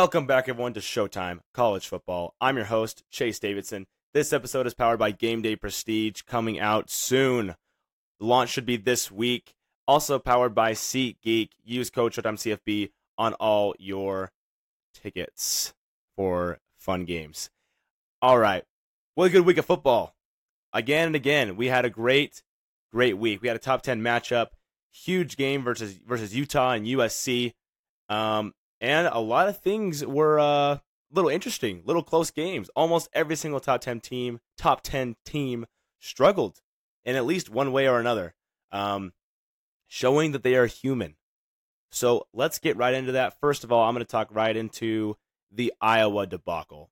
Welcome back, everyone, to Showtime College Football. I'm your host, Chase Davidson. This episode is powered by Game Day Prestige, coming out soon. The launch should be this week. Also powered by SeatGeek. Use code ShowtimeCFB on all your tickets for fun games. All right. What a good week of football. Again and again, we had a great, great week. We had a top 10 matchup, huge game versus versus Utah and USC. Um, and a lot of things were uh, a little interesting, little close games. Almost every single top 10 team, top 10 team struggled in at least one way or another, um, showing that they are human. So let's get right into that. First of all, I'm going to talk right into the Iowa debacle.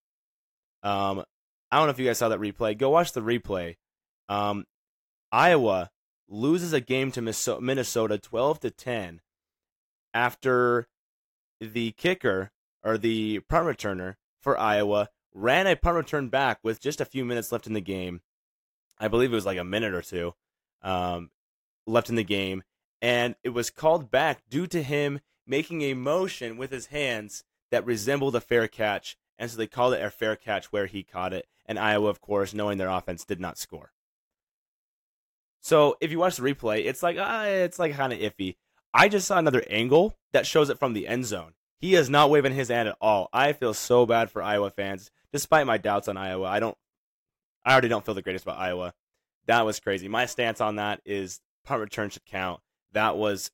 Um, I don't know if you guys saw that replay. Go watch the replay. Um, Iowa loses a game to Minnesota 12 to 10 after the kicker or the punt returner for Iowa ran a punt return back with just a few minutes left in the game. I believe it was like a minute or two um, left in the game, and it was called back due to him making a motion with his hands that resembled a fair catch, and so they called it a fair catch where he caught it. And Iowa, of course, knowing their offense, did not score. So if you watch the replay, it's like ah, it's like kind of iffy. I just saw another angle that shows it from the end zone. He is not waving his hand at all. I feel so bad for Iowa fans, despite my doubts on Iowa. I don't, I already don't feel the greatest about Iowa. That was crazy. My stance on that is punt return should count. That was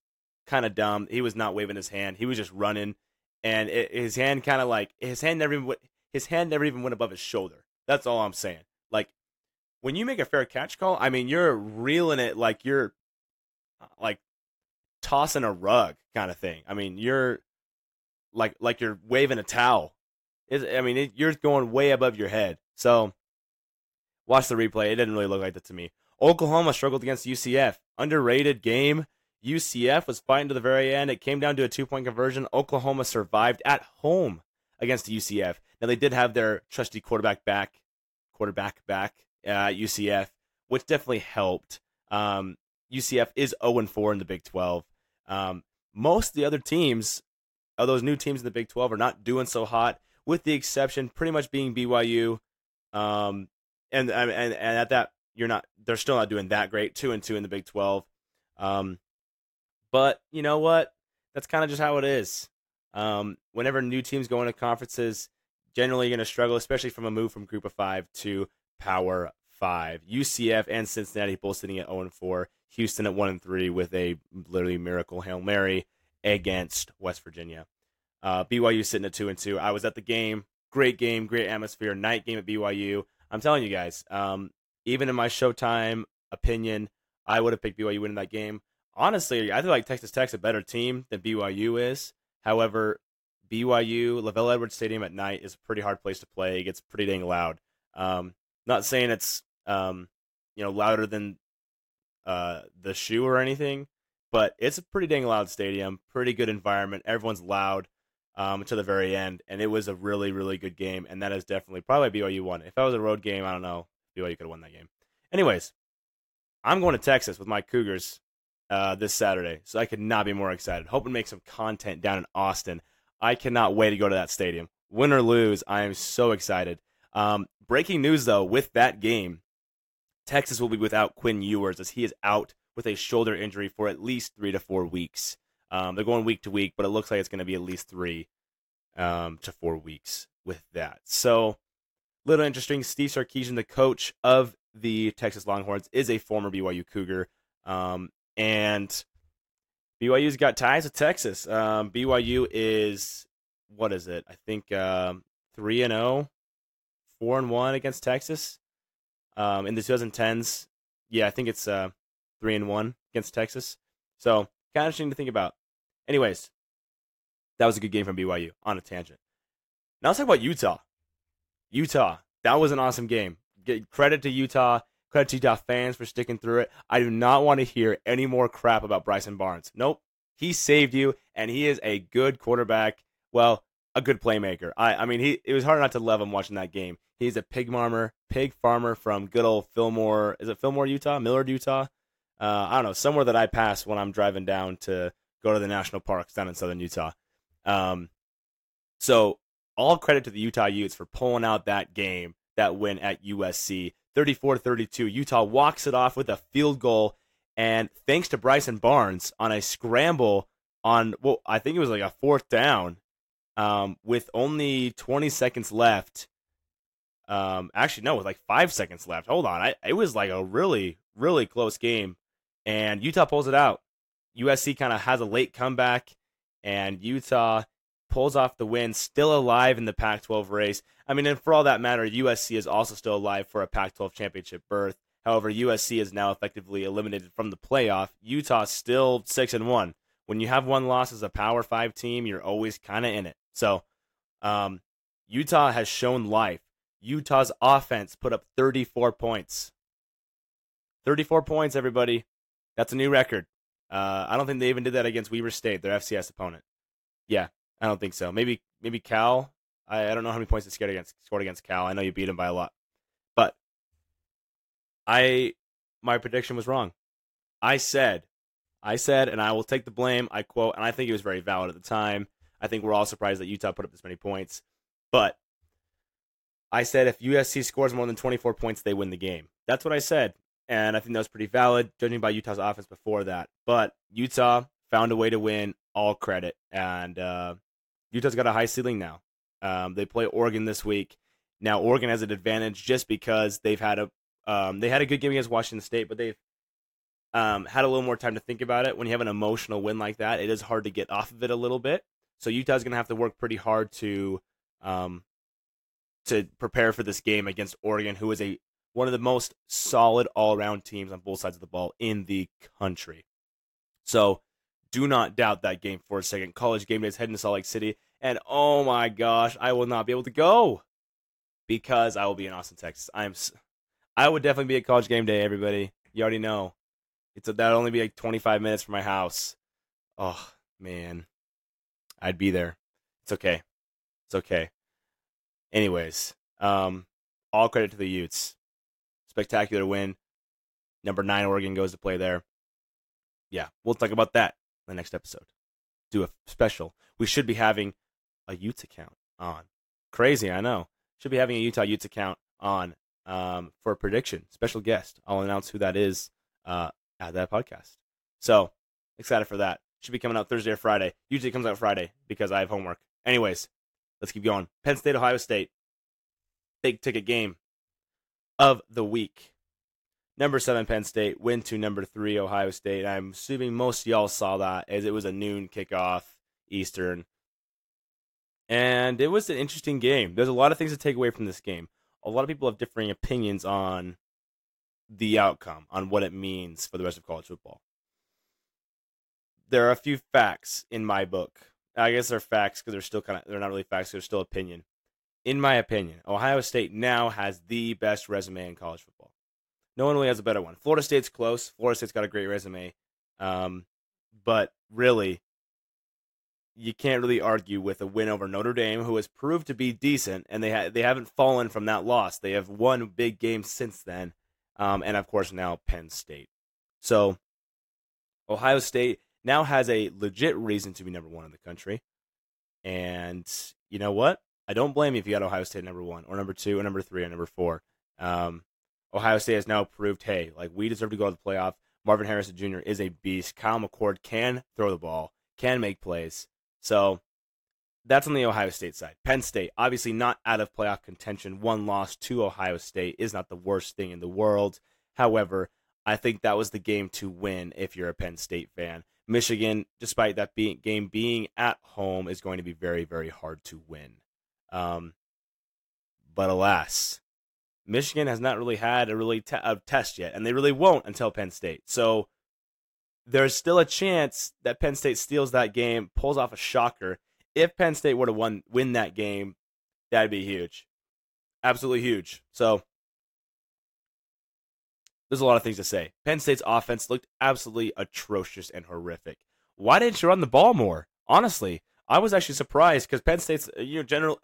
kind of dumb. He was not waving his hand. He was just running, and it, his hand kind of like his hand never even his hand never even went above his shoulder. That's all I'm saying. Like when you make a fair catch call, I mean you're reeling it like you're uh, like tossing a rug kind of thing. I mean, you're like like you're waving a towel. It's, I mean, it, you're going way above your head. So watch the replay. It didn't really look like that to me. Oklahoma struggled against UCF. Underrated game. UCF was fighting to the very end. It came down to a two point conversion. Oklahoma survived at home against UCF. Now they did have their trusty quarterback back, quarterback back at UCF, which definitely helped. Um, UCF is 0 4 in the Big 12. Um, most of the other teams, of those new teams in the Big 12, are not doing so hot, with the exception pretty much being BYU. Um, and, and and at that, you're not. They're still not doing that great. Two and two in the Big 12. Um, but you know what? That's kind of just how it is. Um, whenever new teams go into conferences, generally you're going to struggle, especially from a move from Group of Five to Power Five. UCF and Cincinnati both sitting at 0 and 4. Houston at one and three with a literally miracle hail mary against West Virginia. Uh, BYU sitting at two and two. I was at the game. Great game, great atmosphere. Night game at BYU. I'm telling you guys, um, even in my Showtime opinion, I would have picked BYU winning that game. Honestly, I feel like Texas Tech's a better team than BYU is. However, BYU, LaVell Edwards Stadium at night is a pretty hard place to play. It gets pretty dang loud. Um, not saying it's um, you know louder than uh, the shoe or anything, but it's a pretty dang loud stadium, pretty good environment. Everyone's loud um, to the very end, and it was a really, really good game. And that is definitely probably BYU won. If that was a road game, I don't know, BYU could have won that game. Anyways, I'm going to Texas with my Cougars uh, this Saturday, so I could not be more excited. Hoping to make some content down in Austin. I cannot wait to go to that stadium. Win or lose, I am so excited. Um, breaking news though, with that game, Texas will be without Quinn Ewers as he is out with a shoulder injury for at least three to four weeks. Um, they're going week to week, but it looks like it's going to be at least three um, to four weeks with that. So, little interesting. Steve Sarkisian, the coach of the Texas Longhorns, is a former BYU Cougar, um, and BYU's got ties with Texas. Um, BYU is what is it? I think um, three and 0, 4 and one against Texas. Um, in the 2010s, yeah, I think it's uh, three and one against Texas. So kind of interesting to think about. Anyways, that was a good game from BYU on a tangent. Now let's talk about Utah. Utah, that was an awesome game. Get credit to Utah. Credit to Utah fans for sticking through it. I do not want to hear any more crap about Bryson Barnes. Nope. He saved you, and he is a good quarterback. Well, a good playmaker. I, I mean, he it was hard not to love him watching that game. He's a pig farmer, pig farmer from good old Fillmore. Is it Fillmore, Utah? Millard, Utah? Uh, I don't know, somewhere that I pass when I'm driving down to go to the national parks down in southern Utah. Um, So all credit to the Utah Utes for pulling out that game, that win at USC. 34 32. Utah walks it off with a field goal. And thanks to Bryson Barnes on a scramble on, well, I think it was like a fourth down um, with only 20 seconds left. Um, actually, no, with like five seconds left. Hold on. I, it was like a really, really close game. And Utah pulls it out. USC kind of has a late comeback, and Utah pulls off the win, still alive in the Pac 12 race. I mean, and for all that matter, USC is also still alive for a Pac 12 championship berth. However, USC is now effectively eliminated from the playoff. Utah still 6 and 1. When you have one loss as a Power 5 team, you're always kind of in it. So, um, Utah has shown life. Utah's offense put up 34 points. 34 points, everybody. That's a new record. Uh, I don't think they even did that against Weber State, their FCS opponent. Yeah, I don't think so. Maybe maybe Cal. I, I don't know how many points they scored against scored against Cal. I know you beat them by a lot, but I my prediction was wrong. I said, I said, and I will take the blame. I quote, and I think it was very valid at the time. I think we're all surprised that Utah put up this many points, but I said if USC scores more than 24 points, they win the game. That's what I said, and I think that was pretty valid, judging by Utah's offense before that. But Utah found a way to win. All credit, and uh, Utah's got a high ceiling now. Um, they play Oregon this week. Now Oregon has an advantage just because they've had a um, they had a good game against Washington State, but they've um, had a little more time to think about it. When you have an emotional win like that, it is hard to get off of it a little bit. So Utah's going to have to work pretty hard to um, to prepare for this game against Oregon, who is a one of the most solid all around teams on both sides of the ball in the country. So do not doubt that game for a second. College game day is heading to Salt Lake City, and oh my gosh, I will not be able to go because I will be in Austin, Texas. I'm, I would definitely be at college game day. Everybody, you already know, it's a, that'll only be like 25 minutes from my house. Oh man, I'd be there. It's okay. It's okay. Anyways, um, all credit to the Utes. Spectacular win. Number nine Oregon goes to play there. Yeah, we'll talk about that in the next episode. Do a special. We should be having a Utes account on. Crazy, I know. Should be having a Utah Utes account on um, for a prediction. Special guest. I'll announce who that is uh, at that podcast. So excited for that. Should be coming out Thursday or Friday. Usually comes out Friday because I have homework. Anyways, let's keep going. Penn State, Ohio State. Big ticket game of the week. Number seven Penn State win to number three Ohio State. I'm assuming most y'all saw that as it was a noon kickoff Eastern. And it was an interesting game. There's a lot of things to take away from this game. A lot of people have differing opinions on the outcome, on what it means for the rest of college football. There are a few facts in my book. I guess they're facts because they're still kind of they're not really facts, they're still opinion. In my opinion, Ohio State now has the best resume in college football. No one really has a better one. Florida State's close. Florida State's got a great resume. Um, but really, you can't really argue with a win over Notre Dame, who has proved to be decent, and they ha- they haven't fallen from that loss. They have won big games since then, um, and of course now Penn State. So Ohio State now has a legit reason to be number one in the country, and you know what? I don't blame you if you got Ohio State number one or number two or number three or number four. Um, Ohio State has now proved, hey, like we deserve to go to the playoff. Marvin Harrison Jr. is a beast. Kyle McCord can throw the ball, can make plays. So that's on the Ohio State side. Penn State, obviously not out of playoff contention. One loss to Ohio State is not the worst thing in the world. However, I think that was the game to win if you're a Penn State fan. Michigan, despite that being, game being at home, is going to be very, very hard to win. Um, but alas, Michigan has not really had a really te- a test yet, and they really won't until Penn State. So there's still a chance that Penn State steals that game, pulls off a shocker. If Penn State were to win win that game, that'd be huge, absolutely huge. So there's a lot of things to say. Penn State's offense looked absolutely atrocious and horrific. Why didn't you run the ball more? Honestly, I was actually surprised because Penn State's you know general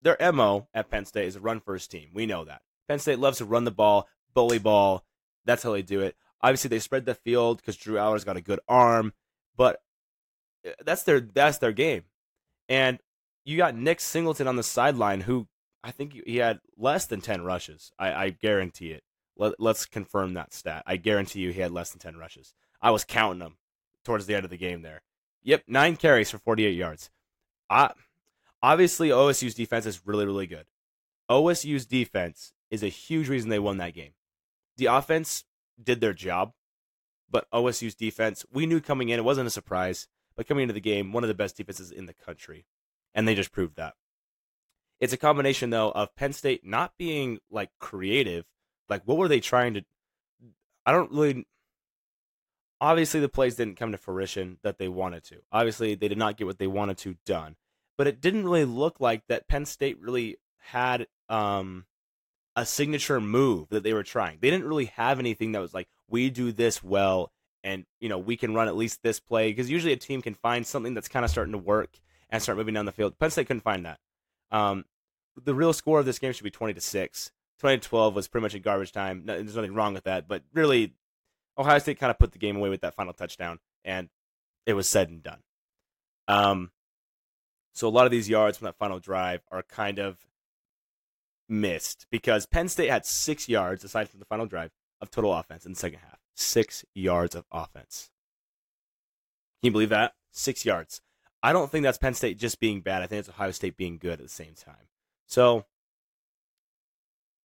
their mo at Penn State is a run first team. We know that. Penn State loves to run the ball, bully ball. That's how they do it. Obviously, they spread the field because Drew Allar's got a good arm, but uh, that's their that's their game. And you got Nick Singleton on the sideline, who I think he had less than 10 rushes. I, I guarantee it. Let, let's confirm that stat. I guarantee you he had less than 10 rushes. I was counting them towards the end of the game there. Yep, nine carries for 48 yards. I, obviously, OSU's defense is really, really good. OSU's defense is a huge reason they won that game. The offense did their job, but OSU's defense, we knew coming in, it wasn't a surprise, but coming into the game, one of the best defenses in the country. And they just proved that. It's a combination, though, of Penn State not being like creative. Like, what were they trying to? I don't really. Obviously, the plays didn't come to fruition that they wanted to. Obviously, they did not get what they wanted to done. But it didn't really look like that Penn State really had um, a signature move that they were trying. They didn't really have anything that was like, we do this well and you know we can run at least this play because usually a team can find something that's kind of starting to work and start moving down the field. Penn State couldn't find that. Um, the real score of this game should be twenty to six. Twenty to twelve was pretty much a garbage time. No, there's nothing wrong with that, but really, Ohio State kind of put the game away with that final touchdown, and it was said and done. Um, so a lot of these yards from that final drive are kind of missed because Penn State had six yards aside from the final drive of total offense in the second half. Six yards of offense. Can you believe that? Six yards. I don't think that's Penn State just being bad. I think it's Ohio State being good at the same time. So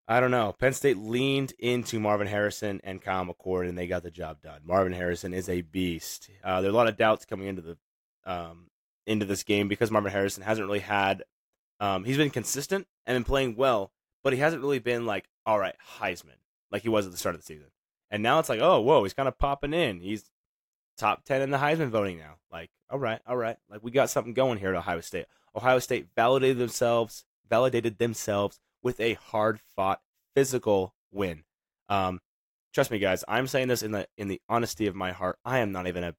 I don't know. Penn State leaned into Marvin Harrison and Kyle McCord, and they got the job done. Marvin Harrison is a beast. Uh, there are a lot of doubts coming into the um, into this game because Marvin Harrison hasn't really had. Um, he's been consistent and been playing well, but he hasn't really been like, all right, Heisman, like he was at the start of the season. And now it's like, oh, whoa, he's kind of popping in. He's top 10 in the Heisman voting now. Like, all right, all right. Like, we got something going here at Ohio State. Ohio State validated themselves, validated themselves with a hard fought physical win. Um, trust me, guys, I'm saying this in the in the honesty of my heart. I am not even a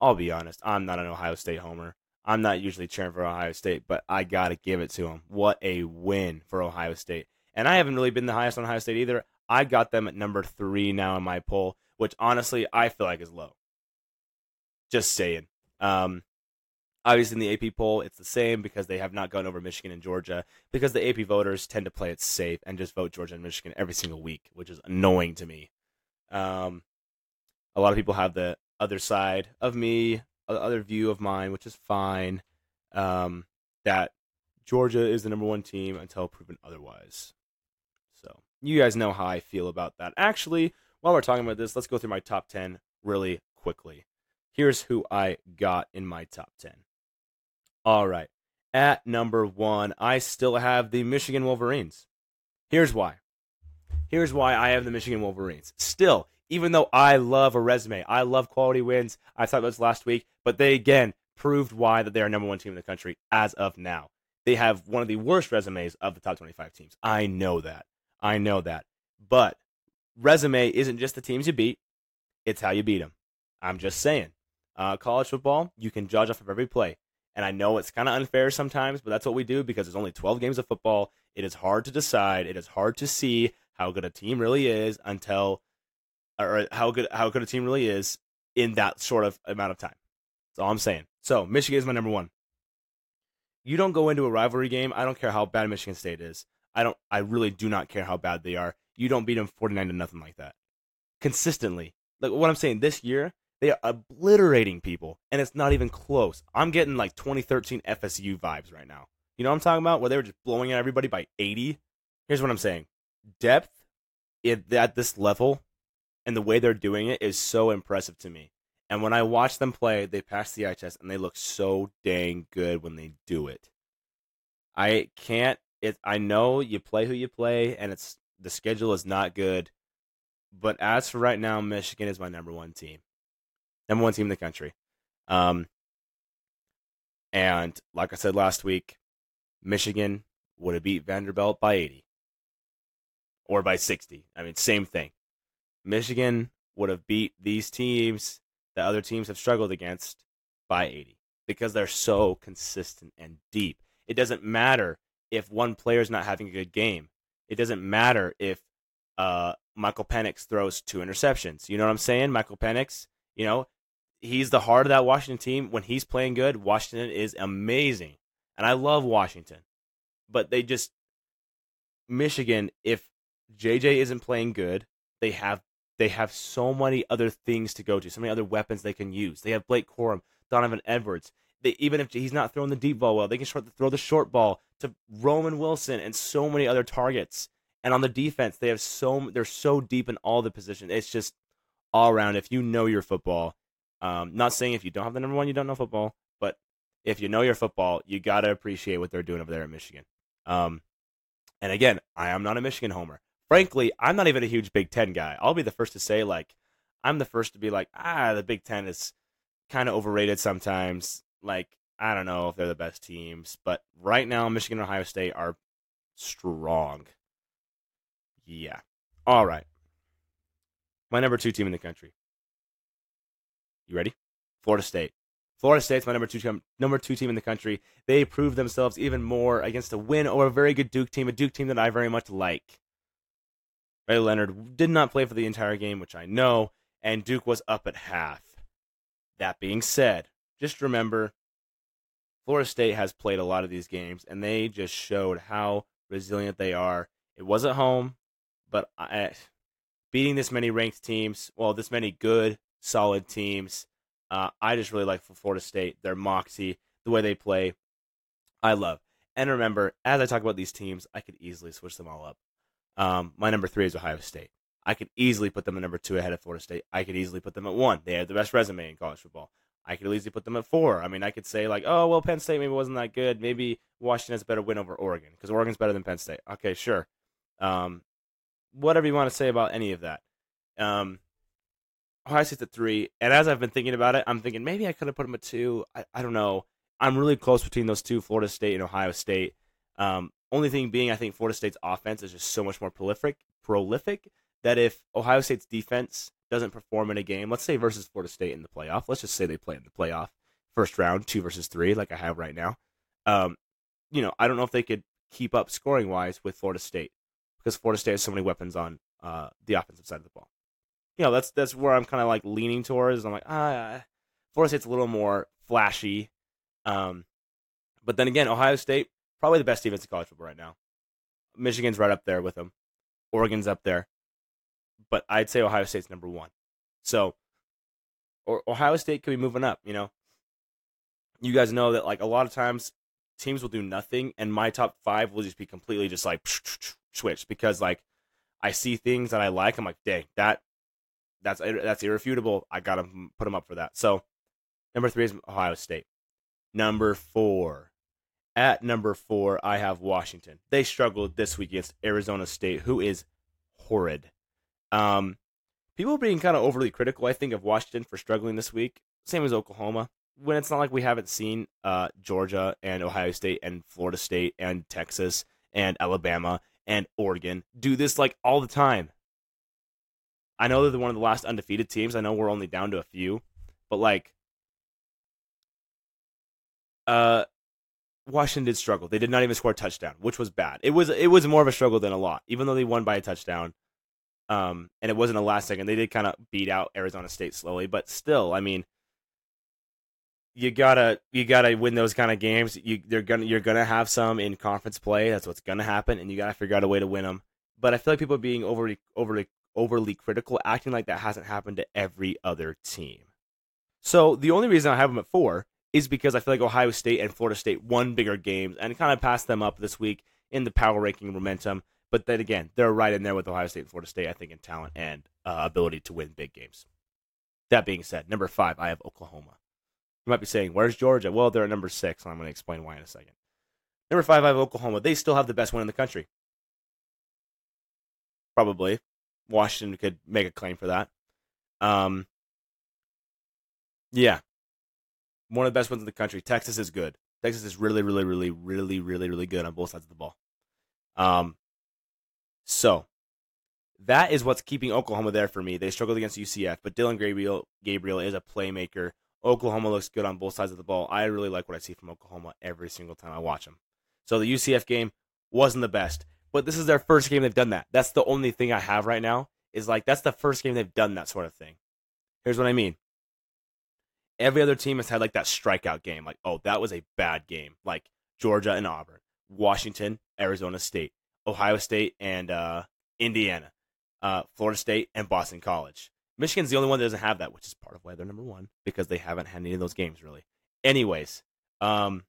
I'll be honest, I'm not an Ohio State homer. I'm not usually cheering for Ohio State, but I got to give it to them. What a win for Ohio State. And I haven't really been the highest on Ohio State either. I got them at number three now in my poll, which honestly I feel like is low. Just saying. Um, obviously, in the AP poll, it's the same because they have not gone over Michigan and Georgia because the AP voters tend to play it safe and just vote Georgia and Michigan every single week, which is annoying to me. Um, a lot of people have the other side of me, other view of mine, which is fine. Um, that Georgia is the number one team until proven otherwise. So you guys know how I feel about that. Actually, while we're talking about this, let's go through my top 10 really quickly. Here's who I got in my top 10. All right. At number one, I still have the Michigan Wolverines. Here's why. Here's why I have the Michigan Wolverines. Still, even though I love a resume, I love quality wins. I thought this last week, but they again proved why that they are number one team in the country as of now. They have one of the worst resumes of the top 25 teams. I know that. I know that. But resume isn't just the teams you beat, it's how you beat them. I'm just saying. Uh, college football, you can judge off of every play. And I know it's kind of unfair sometimes, but that's what we do because there's only 12 games of football. It is hard to decide. It is hard to see how good a team really is until, or how good how good a team really is in that sort of amount of time. That's all I'm saying. So Michigan is my number one. You don't go into a rivalry game. I don't care how bad Michigan State is. I don't. I really do not care how bad they are. You don't beat them 49 to nothing like that. Consistently, like what I'm saying this year, they are obliterating people, and it's not even close. I'm getting like 2013 FSU vibes right now. You know what I'm talking about? Where they were just blowing at everybody by 80. Here's what I'm saying: depth at this level and the way they're doing it is so impressive to me. And when I watch them play, they pass the eye test and they look so dang good when they do it. I can't. It. I know you play who you play, and it's the schedule is not good. But as for right now, Michigan is my number one team, number one team in the country. Um, and like I said last week, Michigan would have beat Vanderbilt by 80 or by 60. I mean, same thing. Michigan would have beat these teams that other teams have struggled against by 80 because they're so consistent and deep. It doesn't matter if one player is not having a good game. It doesn't matter if uh, Michael Penix throws two interceptions. You know what I'm saying? Michael Penix, you know, he's the heart of that Washington team. When he's playing good, Washington is amazing. And I love Washington, but they just Michigan. If JJ isn't playing good, they have they have so many other things to go to, so many other weapons they can use. They have Blake Corum, Donovan Edwards. They, even if he's not throwing the deep ball well, they can throw the short ball to Roman Wilson and so many other targets. And on the defense, they have so they're so deep in all the positions. It's just all around. If you know your football, um, not saying if you don't have the number one, you don't know football, but if you know your football, you gotta appreciate what they're doing over there in Michigan. Um, and again, I am not a Michigan homer. Frankly, I'm not even a huge Big Ten guy. I'll be the first to say, like, I'm the first to be like, ah, the Big Ten is kind of overrated sometimes. Like, I don't know if they're the best teams, but right now, Michigan and Ohio State are strong. Yeah. All right. My number two team in the country. You ready? Florida State. Florida State's my number two number two team in the country. They proved themselves even more against a win over a very good Duke team, a Duke team that I very much like. Riley Leonard did not play for the entire game, which I know, and Duke was up at half. That being said, just remember Florida State has played a lot of these games, and they just showed how resilient they are. It was at home, but I, beating this many ranked teams, well, this many good, solid teams, uh, I just really like Florida State, their moxie, the way they play. I love. And remember, as I talk about these teams, I could easily switch them all up. Um, my number three is Ohio State. I could easily put them at number two ahead of Florida State. I could easily put them at one. They have the best resume in college football. I could easily put them at four. I mean, I could say like, oh well, Penn State maybe wasn't that good. Maybe Washington has a better win over Oregon because Oregon's better than Penn State. Okay, sure. Um, whatever you want to say about any of that. Um, Ohio State's at three, and as I've been thinking about it, I'm thinking maybe I could have put them at two. I, I don't know. I'm really close between those two, Florida State and Ohio State. Um, only thing being, I think Florida State's offense is just so much more prolific. Prolific that if Ohio State's defense doesn't perform in a game, let's say versus Florida State in the playoff, let's just say they play in the playoff first round, two versus three, like I have right now. Um, you know, I don't know if they could keep up scoring wise with Florida State because Florida State has so many weapons on uh, the offensive side of the ball. You know, that's that's where I'm kind of like leaning towards. I'm like, ah, Florida State's a little more flashy. Um, but then again, Ohio State probably the best defense in college football right now. Michigan's right up there with them. Oregon's up there, but I'd say Ohio State's number one. So, or Ohio State could be moving up. You know, you guys know that like a lot of times teams will do nothing, and my top five will just be completely just like switch because like I see things that I like. I'm like, dang, that that's that's irrefutable. I gotta put them up for that. So number three is Ohio State. Number four, at number four, I have Washington. They struggled this week against Arizona State, who is horrid. Um, people being kind of overly critical, I think, of Washington for struggling this week. Same as Oklahoma. When it's not like we haven't seen uh, Georgia and Ohio State and Florida State and Texas and Alabama and Oregon do this like all the time. I know they're one of the last undefeated teams. I know we're only down to a few, but like, uh, Washington did struggle. They did not even score a touchdown, which was bad. It was it was more of a struggle than a lot, even though they won by a touchdown. Um, and it wasn't a last second. They did kind of beat out Arizona State slowly, but still, I mean, you gotta you gotta win those kind of games. You they're gonna you're gonna have some in conference play. That's what's gonna happen, and you gotta figure out a way to win them. But I feel like people are being overly overly overly critical, acting like that hasn't happened to every other team. So the only reason I have them at four is because I feel like Ohio State and Florida State won bigger games and kind of passed them up this week in the power ranking momentum. But then again, they're right in there with Ohio State and Florida State, I think, in talent and uh, ability to win big games. That being said, number five, I have Oklahoma. You might be saying, where's Georgia? Well, they're at number six, and I'm going to explain why in a second. Number five, I have Oklahoma. They still have the best win in the country. Probably. Washington could make a claim for that. Um, yeah. One of the best ones in the country. Texas is good. Texas is really, really, really, really, really, really good on both sides of the ball. Um, so that is what's keeping Oklahoma there for me. They struggled against UCF, but Dillon Gabriel Gabriel is a playmaker. Oklahoma looks good on both sides of the ball. I really like what I see from Oklahoma every single time I watch them. So the UCF game wasn't the best, but this is their first game they've done that. That's the only thing I have right now is like that's the first game they've done that sort of thing. Here's what I mean. Every other team has had like that strikeout game. Like, oh, that was a bad game. Like Georgia and Auburn, Washington, Arizona State, Ohio State, and uh, Indiana, uh, Florida State, and Boston College. Michigan's the only one that doesn't have that, which is part of why they're number one because they haven't had any of those games really. Anyways, um,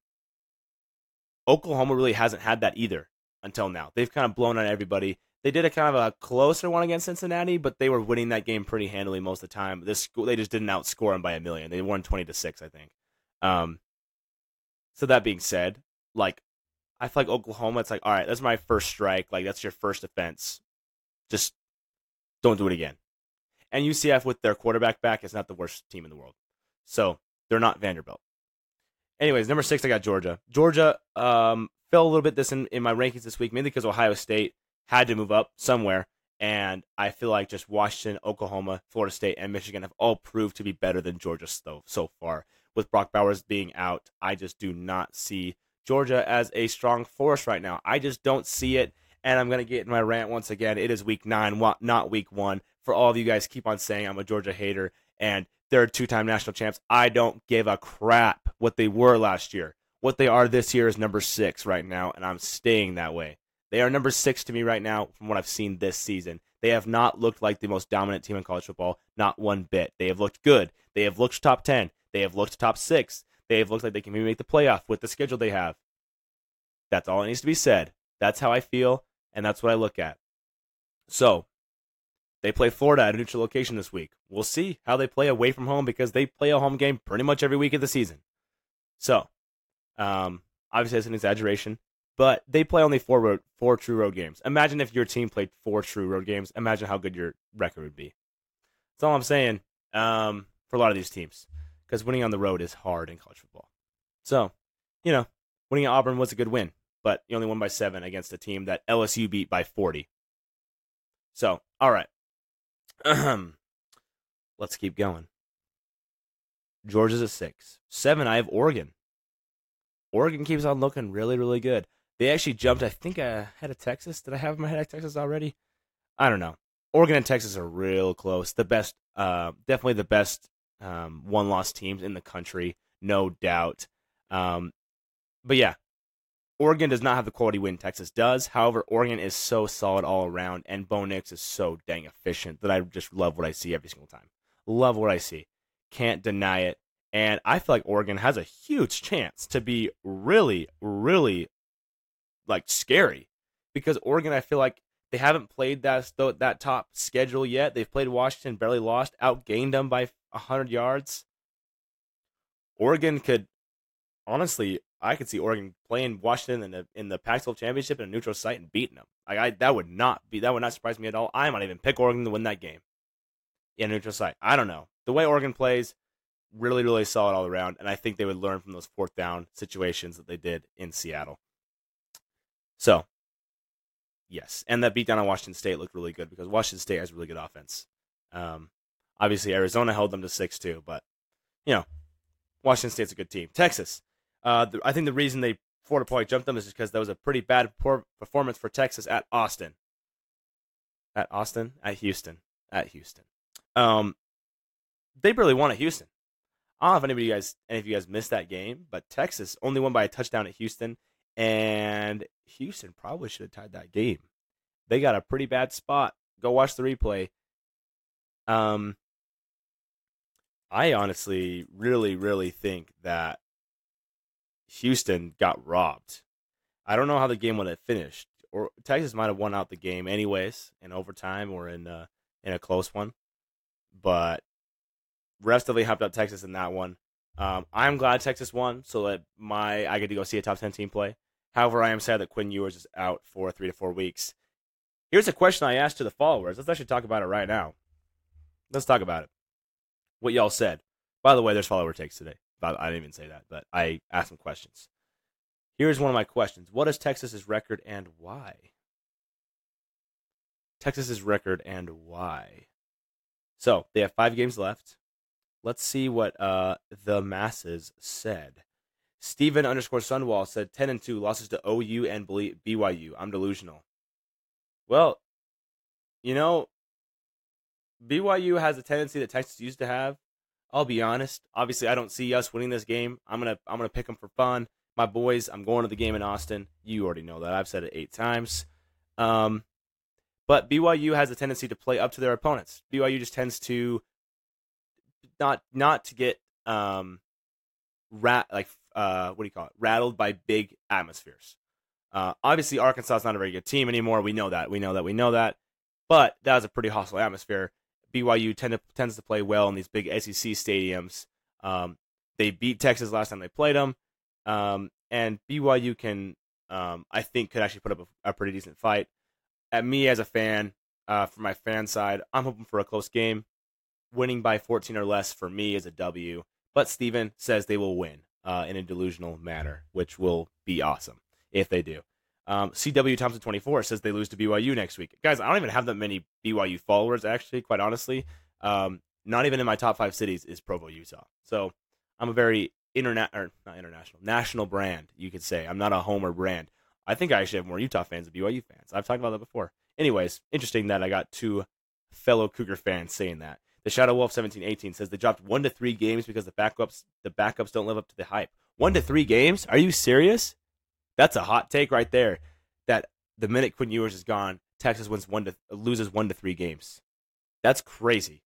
Oklahoma really hasn't had that either until now. They've kind of blown on everybody. They did a kind of a closer one against Cincinnati, but they were winning that game pretty handily most of the time. This they just didn't outscore them by a million. They won twenty to six, I think. Um, so that being said, like I feel like Oklahoma, it's like, all right, that's my first strike. Like that's your first offense. Just don't do it again. And UCF with their quarterback back is not the worst team in the world. So they're not Vanderbilt. Anyways, number six, I got Georgia. Georgia um, fell a little bit this in, in my rankings this week, mainly because Ohio State had to move up somewhere. And I feel like just Washington, Oklahoma, Florida State, and Michigan have all proved to be better than Georgia so, so far. With Brock Bowers being out, I just do not see Georgia as a strong force right now. I just don't see it. And I'm going to get in my rant once again. It is week nine, not week one. For all of you guys keep on saying I'm a Georgia hater and they're two time national champs. I don't give a crap what they were last year. What they are this year is number six right now, and I'm staying that way. They are number six to me right now from what I've seen this season. They have not looked like the most dominant team in college football, not one bit. They have looked good. They have looked top 10. They have looked top six. They have looked like they can maybe make the playoff with the schedule they have. That's all it needs to be said. That's how I feel, and that's what I look at. So, they play Florida at a neutral location this week. We'll see how they play away from home because they play a home game pretty much every week of the season. So, um, obviously, it's an exaggeration, but they play only four road, four true road games. Imagine if your team played four true road games. Imagine how good your record would be. That's all I'm saying um, for a lot of these teams because winning on the road is hard in college football. So, you know, winning at Auburn was a good win, but you only won by seven against a team that LSU beat by 40. So, all right. Let's keep going. Georgia's at six. Seven, I have Oregon. Oregon keeps on looking really, really good. They actually jumped, I think, ahead of Texas. Did I have them ahead of Texas already? I don't know. Oregon and Texas are real close. The best, uh, definitely the best um, one loss teams in the country, no doubt. Um, but yeah, Oregon does not have the quality win Texas does. However, Oregon is so solid all around, and Bo Nix is so dang efficient that I just love what I see every single time. Love what I see. Can't deny it. And I feel like Oregon has a huge chance to be really, really like scary because Oregon, I feel like they haven't played that that top schedule yet. They've played Washington, barely lost, outgained them by hundred yards. Oregon could honestly I could see Oregon playing Washington in the in the Pac-12 championship in a neutral site and beating them. Like I, that would not be that would not surprise me at all. I might even pick Oregon to win that game in a neutral site. I don't know the way Oregon plays, really really solid all around, and I think they would learn from those fourth down situations that they did in Seattle. So, yes, and that beatdown on Washington State looked really good because Washington State has really good offense. Um, obviously Arizona held them to six too, but you know, Washington State's a good team. Texas uh, the, I think the reason they Florida probably jumped them is because that was a pretty bad performance for Texas at Austin. At Austin, at Houston, at Houston. Um, they barely won at Houston. I don't know if anybody you guys, any of you guys missed that game, but Texas only won by a touchdown at Houston, and Houston probably should have tied that game. They got a pretty bad spot. Go watch the replay. Um, I honestly really, really think that Houston got robbed. I don't know how the game would have finished. Or Texas might have won out the game anyways in overtime or in uh, in a close one. But rest of helped out Texas in that one. Um, I'm glad Texas won, so that my I get to go see a top ten team play. However, I am sad that Quinn Ewers is out for three to four weeks. Here's a question I asked to the followers. Let's actually talk about it right now. Let's talk about it. What y'all said. By the way, there's follower takes today. I didn't even say that, but I asked some questions. Here's one of my questions What is Texas's record and why? Texas's record and why? So they have five games left. Let's see what uh, the masses said. Steven underscore Sunwall said 10 and 2 losses to OU and BYU. I'm delusional. Well, you know, BYU has a tendency that Texas used to have I'll be honest. Obviously, I don't see us winning this game. I'm gonna I'm gonna pick them for fun. my boys, I'm going to the game in Austin. You already know that. I've said it eight times. Um, but BYU has a tendency to play up to their opponents. BYU just tends to not not to get um rat like uh what do you call it rattled by big atmospheres. Uh, obviously, Arkansas is not a very good team anymore. We know that. We know that. We know that. But that was a pretty hostile atmosphere. BYU tend to, tends to play well in these big SEC stadiums. Um, they beat Texas last time they played them, um, and BYU can, um, I think, could actually put up a, a, pretty decent fight. At me as a fan, uh, for my fan side, I'm hoping for a close game. Winning by 14 or less for me is a W. But Steven says they will win uh, in a delusional manner, which will be awesome if they do. Um, CW Thompson 24 says they lose to BYU next week. Guys, I don't even have that many BYU followers, actually, quite honestly. Um, not even in my top five cities is Provo, Utah. So I'm a very internet or not international, national brand, you could say. I'm not a homer brand. I think I actually have more Utah fans than BYU fans. I've talked about that before. Anyways, interesting that I got two fellow Cougar fans saying that. The Shadow Wolf 1718 says they dropped one to three games because the backups the backups don't live up to the hype. One to three games? Are you serious? That's a hot take right there. That the minute Quinn Ewers is gone, Texas wins one to loses one to three games. That's crazy.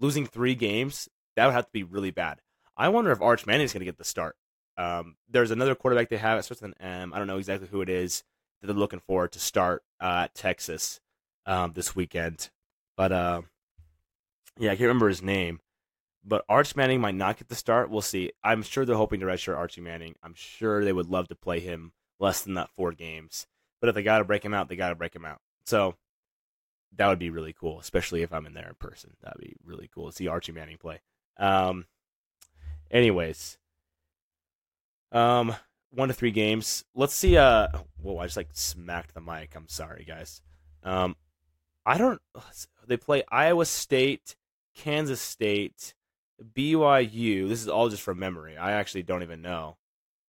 Losing three games that would have to be really bad. I wonder if Arch Manning is going to get the start. Um, there's another quarterback they have. It starts with an M. I don't know exactly who it is that they're looking for to start uh, at Texas um, this weekend. But uh, yeah, I can't remember his name. But Arch Manning might not get the start. We'll see. I'm sure they're hoping to redshirt Archie Manning. I'm sure they would love to play him less than that four games. But if they got to break him out, they got to break him out. So that would be really cool, especially if I'm in there in person. That'd be really cool to see Archie Manning play. Um, anyways, um, one to three games. Let's see. Uh, whoa! I just like smacked the mic. I'm sorry, guys. Um, I don't. They play Iowa State, Kansas State, BYU. This is all just from memory. I actually don't even know.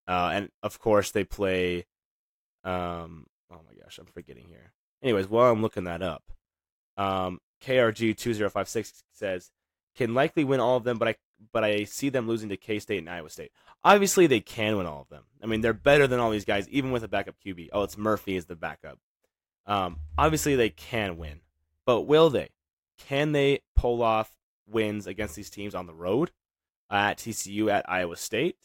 Uh, and of course they play. Um, oh my gosh, I'm forgetting here. Anyways, while I'm looking that up, um, KRG two zero five six says can likely win all of them, but I but I see them losing to K State and Iowa State. Obviously, they can win all of them. I mean, they're better than all these guys, even with a backup QB. Oh, it's Murphy is the backup. Um, obviously, they can win, but will they? Can they pull off wins against these teams on the road at TCU at Iowa State.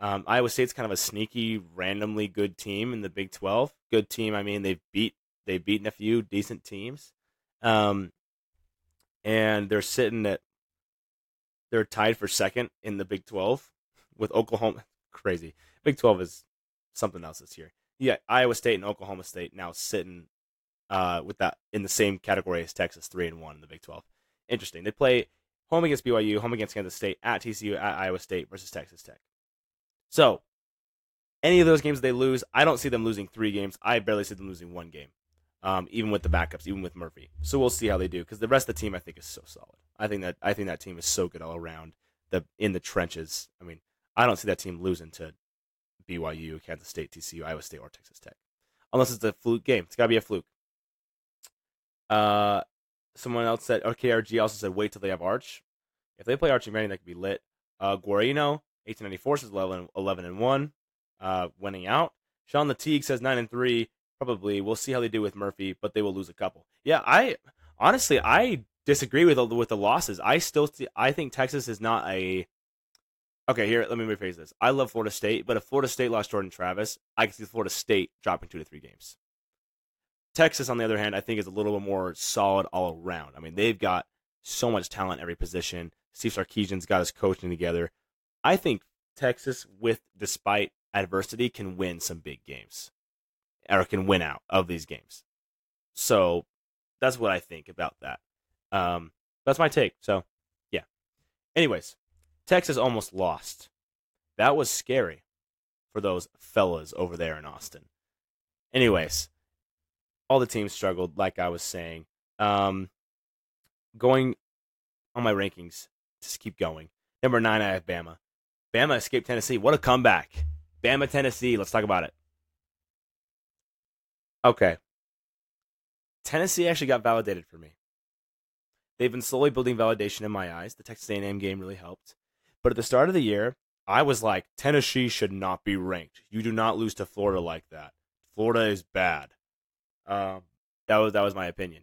Um, Iowa State's kind of a sneaky, randomly good team in the Big Twelve. Good team. I mean, they've beat they've beaten a few decent teams, um, and they're sitting at they're tied for second in the Big Twelve with Oklahoma. Crazy. Big Twelve is something else this year. Yeah, Iowa State and Oklahoma State now sitting uh, with that in the same category as Texas, three and one in the Big Twelve interesting. They play home against BYU, home against Kansas State, at TCU, at Iowa State versus Texas Tech. So, any of those games they lose, I don't see them losing three games. I barely see them losing one game, um, even with the backups, even with Murphy. So we'll see how they do because the rest of the team I think is so solid. I think that I think that team is so good all around. The in the trenches. I mean, I don't see that team losing to BYU, Kansas State, TCU, Iowa State, or Texas Tech, unless it's a fluke game. It's got to be a fluke. Uh, someone else said, OKRG also said, wait till they have Arch. If they play Archie Manning, that could be lit. Uh, Guarino, 1894 says 11, 11 and 1, uh, winning out. Sean Teague says 9 and 3. Probably. We'll see how they do with Murphy, but they will lose a couple. Yeah, I honestly, I disagree with with the losses. I still, I think Texas is not a. Okay, here, let me rephrase this. I love Florida State, but if Florida State lost Jordan Travis, I could see Florida State dropping two to three games. Texas, on the other hand, I think is a little bit more solid all around. I mean, they've got so much talent every position. Steve Sarkisian's got his coaching together. I think Texas, with despite adversity, can win some big games, or can win out of these games. So that's what I think about that. Um, that's my take. So, yeah. Anyways, Texas almost lost. That was scary for those fellas over there in Austin. Anyways, all the teams struggled, like I was saying. Um, going on my rankings, just keep going. Number nine, I have Bama. Bama escaped Tennessee. What a comeback. Bama, Tennessee. Let's talk about it. Okay. Tennessee actually got validated for me. They've been slowly building validation in my eyes. The Texas A&M game really helped. But at the start of the year, I was like, Tennessee should not be ranked. You do not lose to Florida like that. Florida is bad. Um, that was that was my opinion.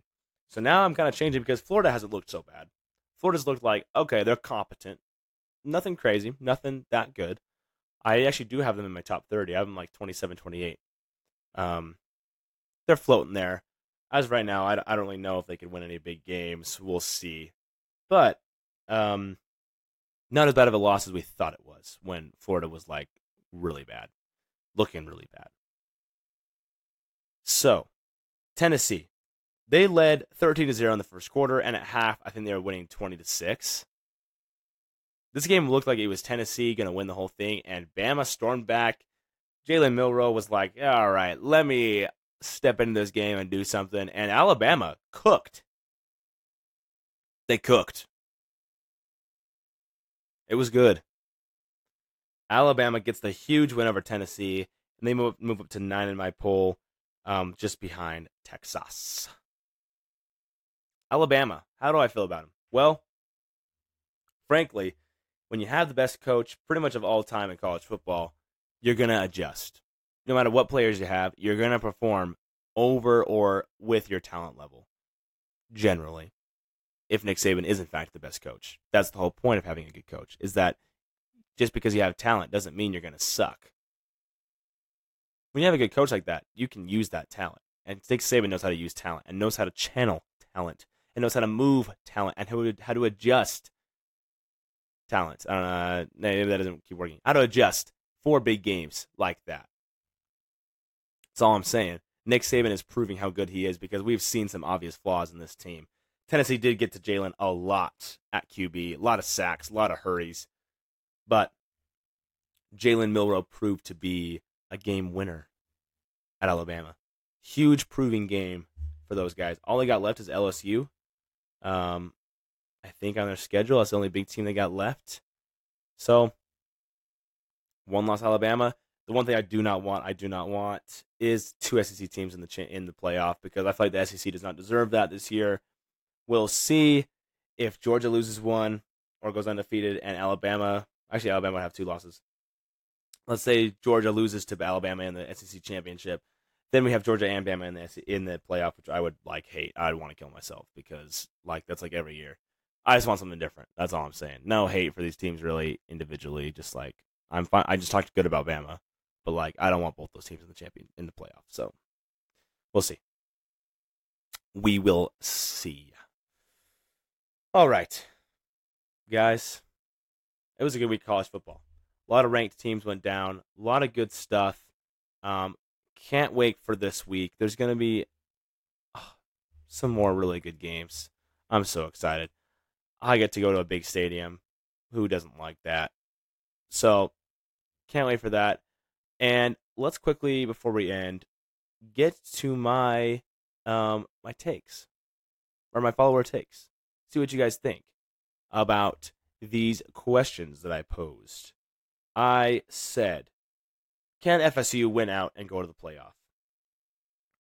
So now I'm kind of changing because Florida hasn't looked so bad. Florida's looked like okay, they're competent. Nothing crazy, nothing that good. I actually do have them in my top 30. I have them like 27, 28. Um, they're floating there. As right now, I, I don't really know if they could win any big games. We'll see. But um, not as bad of a loss as we thought it was when Florida was like really bad, looking really bad. So, Tennessee, they led 13 to 0 in the first quarter, and at half, I think they were winning 20 to 6. This game looked like it was Tennessee going to win the whole thing, and Bama stormed back. Jalen Milroe was like, all right, let me step into this game and do something. And Alabama cooked. They cooked. It was good. Alabama gets the huge win over Tennessee, and they move, move up to nine in my poll, um, just behind Texas. Alabama, how do I feel about them? Well, frankly, when you have the best coach pretty much of all time in college football, you're going to adjust. No matter what players you have, you're going to perform over or with your talent level, generally if Nick Saban is in fact the best coach. That's the whole point of having a good coach is that just because you have talent doesn't mean you're going to suck. When you have a good coach like that, you can use that talent. And Nick Saban knows how to use talent and knows how to channel talent and knows how to move talent and how to, how to adjust talent. Uh, maybe that doesn't keep working. How to adjust for big games like that. That's all I'm saying. Nick Saban is proving how good he is because we've seen some obvious flaws in this team. Tennessee did get to Jalen a lot at QB, a lot of sacks, a lot of hurries, but Jalen Milroe proved to be a game winner at Alabama. Huge proving game for those guys. All they got left is LSU. Um, I think on their schedule, that's the only big team they got left. So, one loss Alabama. The one thing I do not want, I do not want, is two SEC teams in the cha- in the playoff because I feel like the SEC does not deserve that this year. We'll see if Georgia loses one or goes undefeated, and Alabama. Actually, Alabama have two losses. Let's say Georgia loses to Alabama in the SEC championship. Then we have Georgia and Bama in the in the playoff, which I would like hate. I'd want to kill myself because like that's like every year. I just want something different. That's all I'm saying. No hate for these teams really individually. Just like I'm fine. I just talked good about Bama, but like I don't want both those teams in the champion in the playoff. So we'll see. We will see. All right, guys. It was a good week of college football. A lot of ranked teams went down. A lot of good stuff. Um, can't wait for this week. There's going to be oh, some more really good games. I'm so excited. I get to go to a big stadium. Who doesn't like that? So, can't wait for that. And let's quickly, before we end, get to my um my takes or my follower takes see what you guys think about these questions that I posed. I said, can FSU win out and go to the playoff?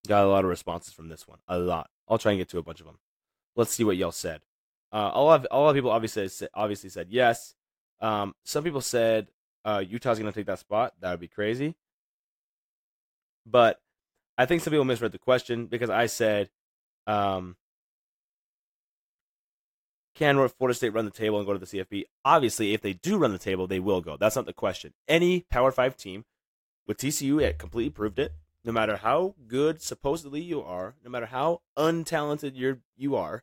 Got a lot of responses from this one. A lot. I'll try and get to a bunch of them. Let's see what y'all said. Uh, a lot of a lot of people obviously obviously said yes. Um, some people said uh, Utah's going to take that spot. That would be crazy. But I think some people misread the question because I said um, can Florida State run the table and go to the CFP? Obviously, if they do run the table, they will go. That's not the question. Any Power Five team with TCU, it completely proved it. No matter how good supposedly you are, no matter how untalented you're you are,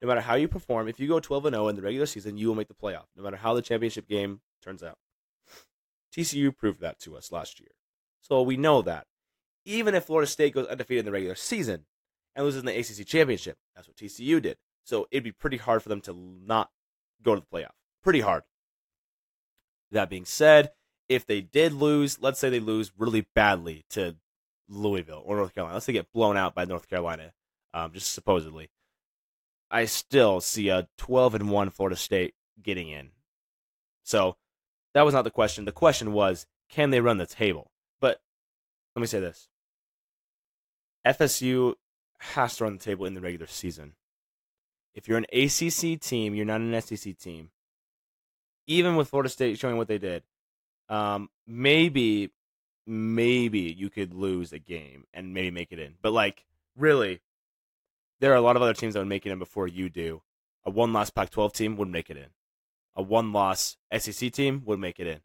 no matter how you perform, if you go 12 and 0 in the regular season, you will make the playoff. No matter how the championship game turns out. TCU proved that to us last year. So we know that. Even if Florida State goes undefeated in the regular season and loses in the ACC championship, that's what TCU did. So it'd be pretty hard for them to not go to the playoff. Pretty hard. That being said, if they did lose, let's say they lose really badly to Louisville or North Carolina, let's say they get blown out by North Carolina, um, just supposedly, I still see a 12 and 1 Florida State getting in. So that was not the question. The question was, can they run the table? But let me say this FSU has to run the table in the regular season. If you're an ACC team, you're not an SEC team. Even with Florida State showing what they did, Um, maybe, maybe you could lose a game and maybe make it in. But like, really, there are a lot of other teams that would make it in before you do. A one-loss Pac-12 team would make it in. A one-loss SEC team would make it in.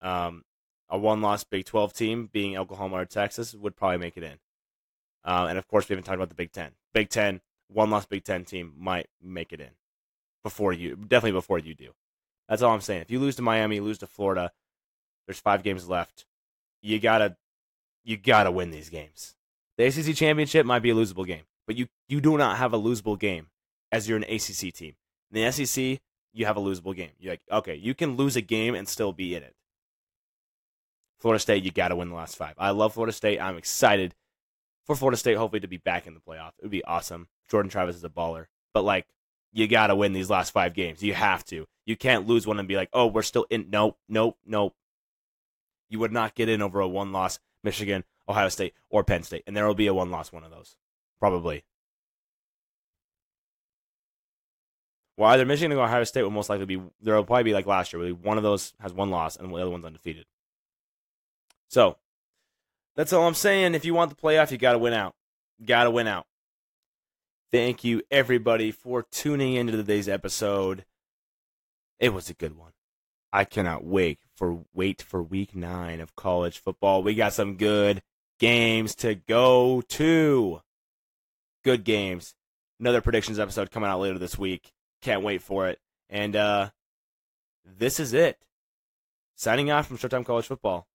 Um, a one-loss Big 12 team, being Oklahoma or Texas, would probably make it in. Uh, and of course, we haven't talked about the Big Ten. Big Ten, one-loss Big Ten team might make it in before you, definitely before you do. That's all I'm saying. If you lose to Miami, lose to Florida, there's five games left. You gotta, you gotta win these games. The ACC championship might be a losable game, but you you do not have a losable game as you're an ACC team. In the SEC, you have a losable game. You're like, okay, you can lose a game and still be in it. Florida State, you got to win the last five. I love Florida State. I'm excited for Florida State, hopefully, to be back in the playoff. It would be awesome. Jordan Travis is a baller. But, like, you got to win these last five games. You have to. You can't lose one and be like, oh, we're still in. Nope, nope, nope. You would not get in over a one loss Michigan, Ohio State, or Penn State. And there will be a one loss one of those. Probably. Well, either Michigan or Ohio State will most likely be, there will probably be like last year, where one of those has one loss and the other one's undefeated. So, that's all I'm saying. If you want the playoff, you got to win out. Got to win out. Thank you, everybody, for tuning into today's episode. It was a good one. I cannot wait for wait for week nine of college football. We got some good games to go to. Good games. Another predictions episode coming out later this week. Can't wait for it. And uh this is it. Signing off from Showtime College Football.